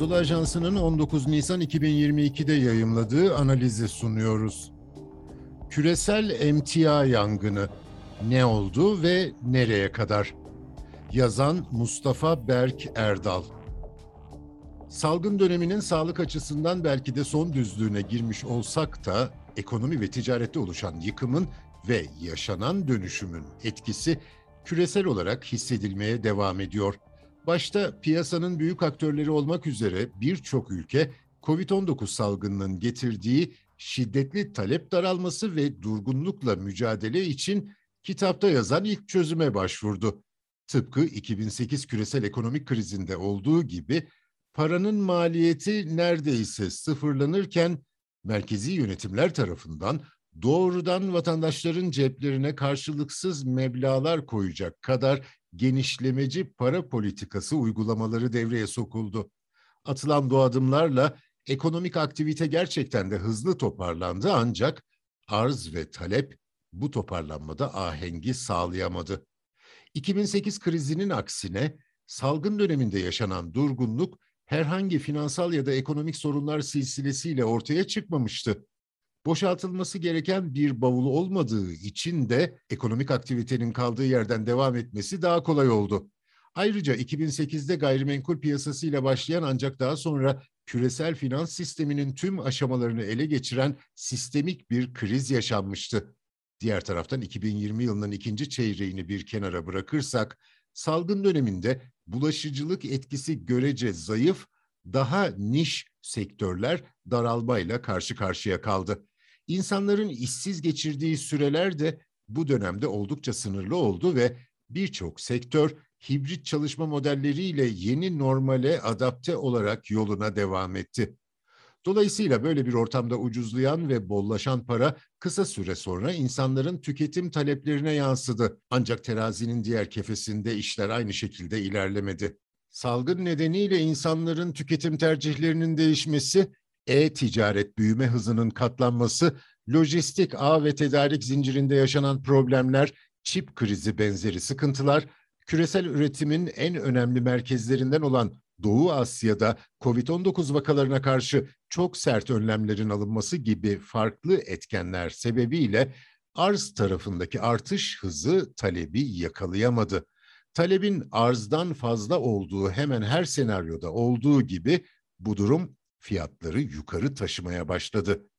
Anadolu Ajansı'nın 19 Nisan 2022'de yayımladığı analizi sunuyoruz. Küresel emtia yangını ne oldu ve nereye kadar? Yazan Mustafa Berk Erdal. Salgın döneminin sağlık açısından belki de son düzlüğüne girmiş olsak da ekonomi ve ticarette oluşan yıkımın ve yaşanan dönüşümün etkisi küresel olarak hissedilmeye devam ediyor. Başta piyasanın büyük aktörleri olmak üzere birçok ülke COVID-19 salgınının getirdiği şiddetli talep daralması ve durgunlukla mücadele için kitapta yazan ilk çözüme başvurdu. Tıpkı 2008 küresel ekonomik krizinde olduğu gibi paranın maliyeti neredeyse sıfırlanırken merkezi yönetimler tarafından doğrudan vatandaşların ceplerine karşılıksız meblalar koyacak kadar genişlemeci para politikası uygulamaları devreye sokuldu. Atılan bu adımlarla ekonomik aktivite gerçekten de hızlı toparlandı ancak arz ve talep bu toparlanmada ahengi sağlayamadı. 2008 krizinin aksine salgın döneminde yaşanan durgunluk herhangi finansal ya da ekonomik sorunlar silsilesiyle ortaya çıkmamıştı. Boşaltılması gereken bir bavul olmadığı için de ekonomik aktivitenin kaldığı yerden devam etmesi daha kolay oldu. Ayrıca 2008'de gayrimenkul piyasasıyla başlayan ancak daha sonra küresel finans sisteminin tüm aşamalarını ele geçiren sistemik bir kriz yaşanmıştı. Diğer taraftan 2020 yılının ikinci çeyreğini bir kenara bırakırsak, salgın döneminde bulaşıcılık etkisi görece zayıf, daha niş sektörler daralmayla karşı karşıya kaldı. İnsanların işsiz geçirdiği süreler de bu dönemde oldukça sınırlı oldu ve birçok sektör hibrit çalışma modelleriyle yeni normale adapte olarak yoluna devam etti. Dolayısıyla böyle bir ortamda ucuzlayan ve bollaşan para kısa süre sonra insanların tüketim taleplerine yansıdı. Ancak terazinin diğer kefesinde işler aynı şekilde ilerlemedi. Salgın nedeniyle insanların tüketim tercihlerinin değişmesi, e-ticaret büyüme hızının katlanması, lojistik ağ ve tedarik zincirinde yaşanan problemler, çip krizi benzeri sıkıntılar, küresel üretimin en önemli merkezlerinden olan Doğu Asya'da COVID-19 vakalarına karşı çok sert önlemlerin alınması gibi farklı etkenler sebebiyle arz tarafındaki artış hızı talebi yakalayamadı. Talebin arzdan fazla olduğu hemen her senaryoda olduğu gibi bu durum fiyatları yukarı taşımaya başladı.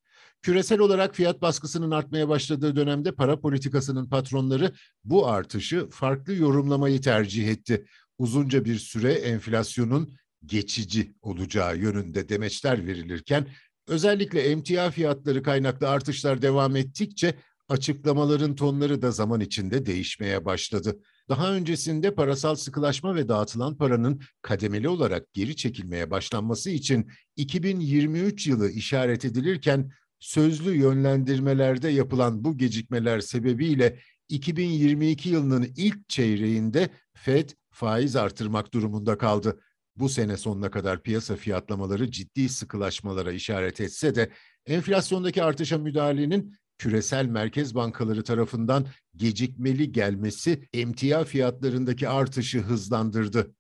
Küresel olarak fiyat baskısının artmaya başladığı dönemde para politikasının patronları bu artışı farklı yorumlamayı tercih etti. Uzunca bir süre enflasyonun geçici olacağı yönünde demeçler verilirken özellikle emtia fiyatları kaynaklı artışlar devam ettikçe açıklamaların tonları da zaman içinde değişmeye başladı. Daha öncesinde parasal sıkılaşma ve dağıtılan paranın kademeli olarak geri çekilmeye başlanması için 2023 yılı işaret edilirken sözlü yönlendirmelerde yapılan bu gecikmeler sebebiyle 2022 yılının ilk çeyreğinde Fed faiz artırmak durumunda kaldı. Bu sene sonuna kadar piyasa fiyatlamaları ciddi sıkılaşmalara işaret etse de enflasyondaki artışa müdahalenin küresel merkez bankaları tarafından gecikmeli gelmesi emtia fiyatlarındaki artışı hızlandırdı.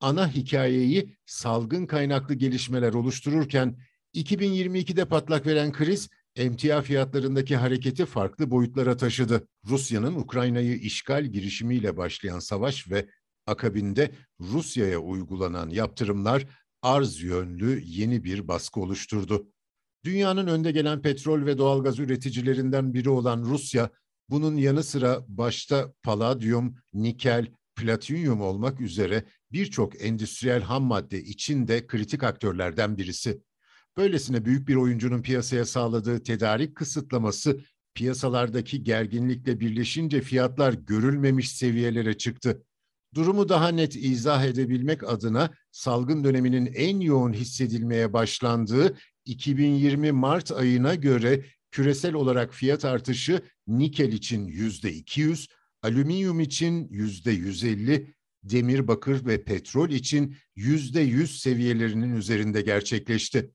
Ana hikayeyi salgın kaynaklı gelişmeler oluştururken 2022'de patlak veren kriz emtia fiyatlarındaki hareketi farklı boyutlara taşıdı. Rusya'nın Ukrayna'yı işgal girişimiyle başlayan savaş ve akabinde Rusya'ya uygulanan yaptırımlar arz yönlü yeni bir baskı oluşturdu. Dünyanın önde gelen petrol ve doğalgaz üreticilerinden biri olan Rusya, bunun yanı sıra başta paladyum, nikel, platinyum olmak üzere birçok endüstriyel ham madde için de kritik aktörlerden birisi. Böylesine büyük bir oyuncunun piyasaya sağladığı tedarik kısıtlaması piyasalardaki gerginlikle birleşince fiyatlar görülmemiş seviyelere çıktı. Durumu daha net izah edebilmek adına salgın döneminin en yoğun hissedilmeye başlandığı 2020 Mart ayına göre küresel olarak fiyat artışı nikel için yüzde 200, alüminyum için yüzde 150, demir, bakır ve petrol için yüzde 100 seviyelerinin üzerinde gerçekleşti.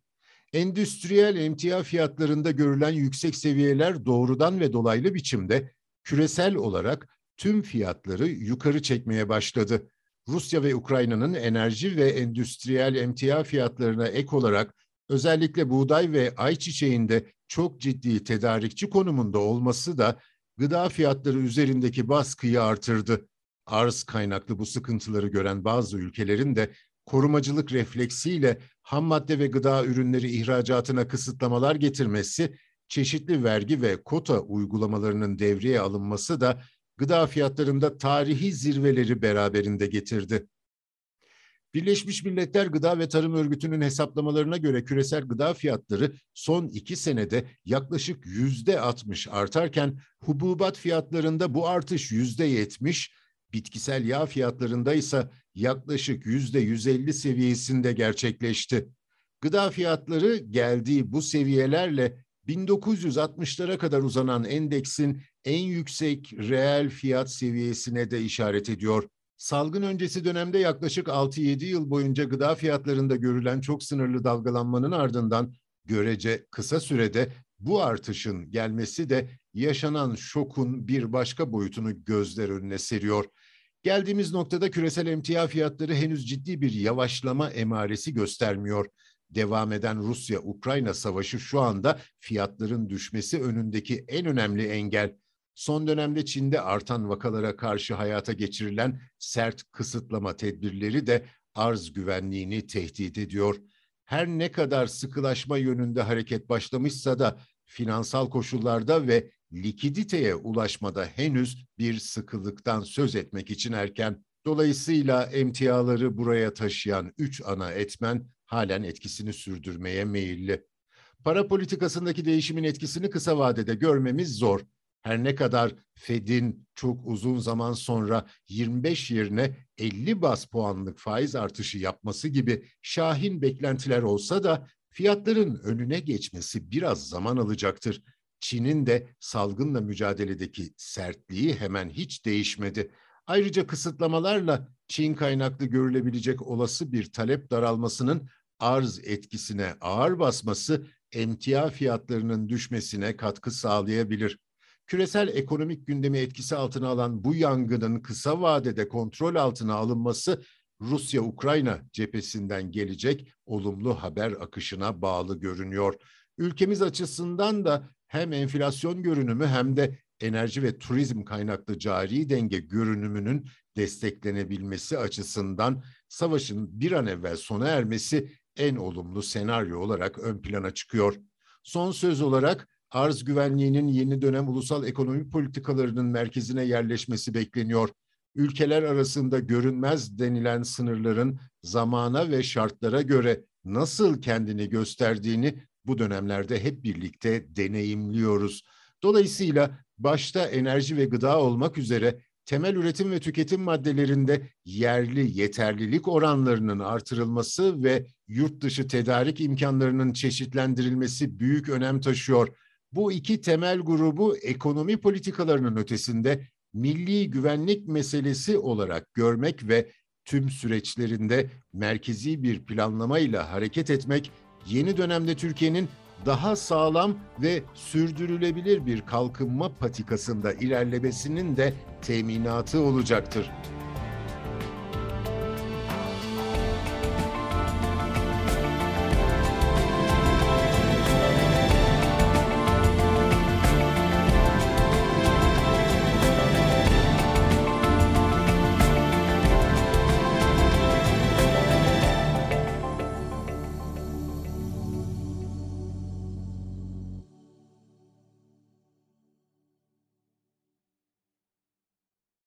Endüstriyel emtia fiyatlarında görülen yüksek seviyeler doğrudan ve dolaylı biçimde küresel olarak tüm fiyatları yukarı çekmeye başladı. Rusya ve Ukrayna'nın enerji ve endüstriyel emtia fiyatlarına ek olarak özellikle buğday ve ayçiçeğinde çok ciddi tedarikçi konumunda olması da gıda fiyatları üzerindeki baskıyı artırdı. Arz kaynaklı bu sıkıntıları gören bazı ülkelerin de korumacılık refleksiyle ham madde ve gıda ürünleri ihracatına kısıtlamalar getirmesi, çeşitli vergi ve kota uygulamalarının devreye alınması da gıda fiyatlarında tarihi zirveleri beraberinde getirdi. Birleşmiş Milletler Gıda ve Tarım Örgütü'nün hesaplamalarına göre küresel gıda fiyatları son iki senede yaklaşık yüzde 60 artarken hububat fiyatlarında bu artış yüzde 70, bitkisel yağ fiyatlarında ise yaklaşık yüzde 150 seviyesinde gerçekleşti. Gıda fiyatları geldiği bu seviyelerle 1960'lara kadar uzanan endeksin en yüksek reel fiyat seviyesine de işaret ediyor. Salgın öncesi dönemde yaklaşık 6-7 yıl boyunca gıda fiyatlarında görülen çok sınırlı dalgalanmanın ardından görece kısa sürede bu artışın gelmesi de yaşanan şokun bir başka boyutunu gözler önüne seriyor. Geldiğimiz noktada küresel emtia fiyatları henüz ciddi bir yavaşlama emaresi göstermiyor. Devam eden Rusya-Ukrayna savaşı şu anda fiyatların düşmesi önündeki en önemli engel. Son dönemde Çin'de artan vakalara karşı hayata geçirilen sert kısıtlama tedbirleri de arz güvenliğini tehdit ediyor. Her ne kadar sıkılaşma yönünde hareket başlamışsa da finansal koşullarda ve likiditeye ulaşmada henüz bir sıkılıktan söz etmek için erken. Dolayısıyla emtiaları buraya taşıyan üç ana etmen halen etkisini sürdürmeye meyilli. Para politikasındaki değişimin etkisini kısa vadede görmemiz zor. Her ne kadar Fed'in çok uzun zaman sonra 25 yerine 50 bas puanlık faiz artışı yapması gibi şahin beklentiler olsa da fiyatların önüne geçmesi biraz zaman alacaktır. Çin'in de salgınla mücadeledeki sertliği hemen hiç değişmedi. Ayrıca kısıtlamalarla Çin kaynaklı görülebilecek olası bir talep daralmasının arz etkisine ağır basması emtia fiyatlarının düşmesine katkı sağlayabilir. Küresel ekonomik gündemi etkisi altına alan bu yangının kısa vadede kontrol altına alınması Rusya-Ukrayna cephesinden gelecek olumlu haber akışına bağlı görünüyor. Ülkemiz açısından da hem enflasyon görünümü hem de enerji ve turizm kaynaklı cari denge görünümünün desteklenebilmesi açısından savaşın bir an evvel sona ermesi en olumlu senaryo olarak ön plana çıkıyor. Son söz olarak arz güvenliğinin yeni dönem ulusal ekonomi politikalarının merkezine yerleşmesi bekleniyor. Ülkeler arasında görünmez denilen sınırların zamana ve şartlara göre nasıl kendini gösterdiğini bu dönemlerde hep birlikte deneyimliyoruz. Dolayısıyla başta enerji ve gıda olmak üzere temel üretim ve tüketim maddelerinde yerli yeterlilik oranlarının artırılması ve yurt dışı tedarik imkanlarının çeşitlendirilmesi büyük önem taşıyor. Bu iki temel grubu ekonomi politikalarının ötesinde milli güvenlik meselesi olarak görmek ve tüm süreçlerinde merkezi bir planlamayla hareket etmek yeni dönemde Türkiye'nin daha sağlam ve sürdürülebilir bir kalkınma patikasında ilerlemesinin de teminatı olacaktır.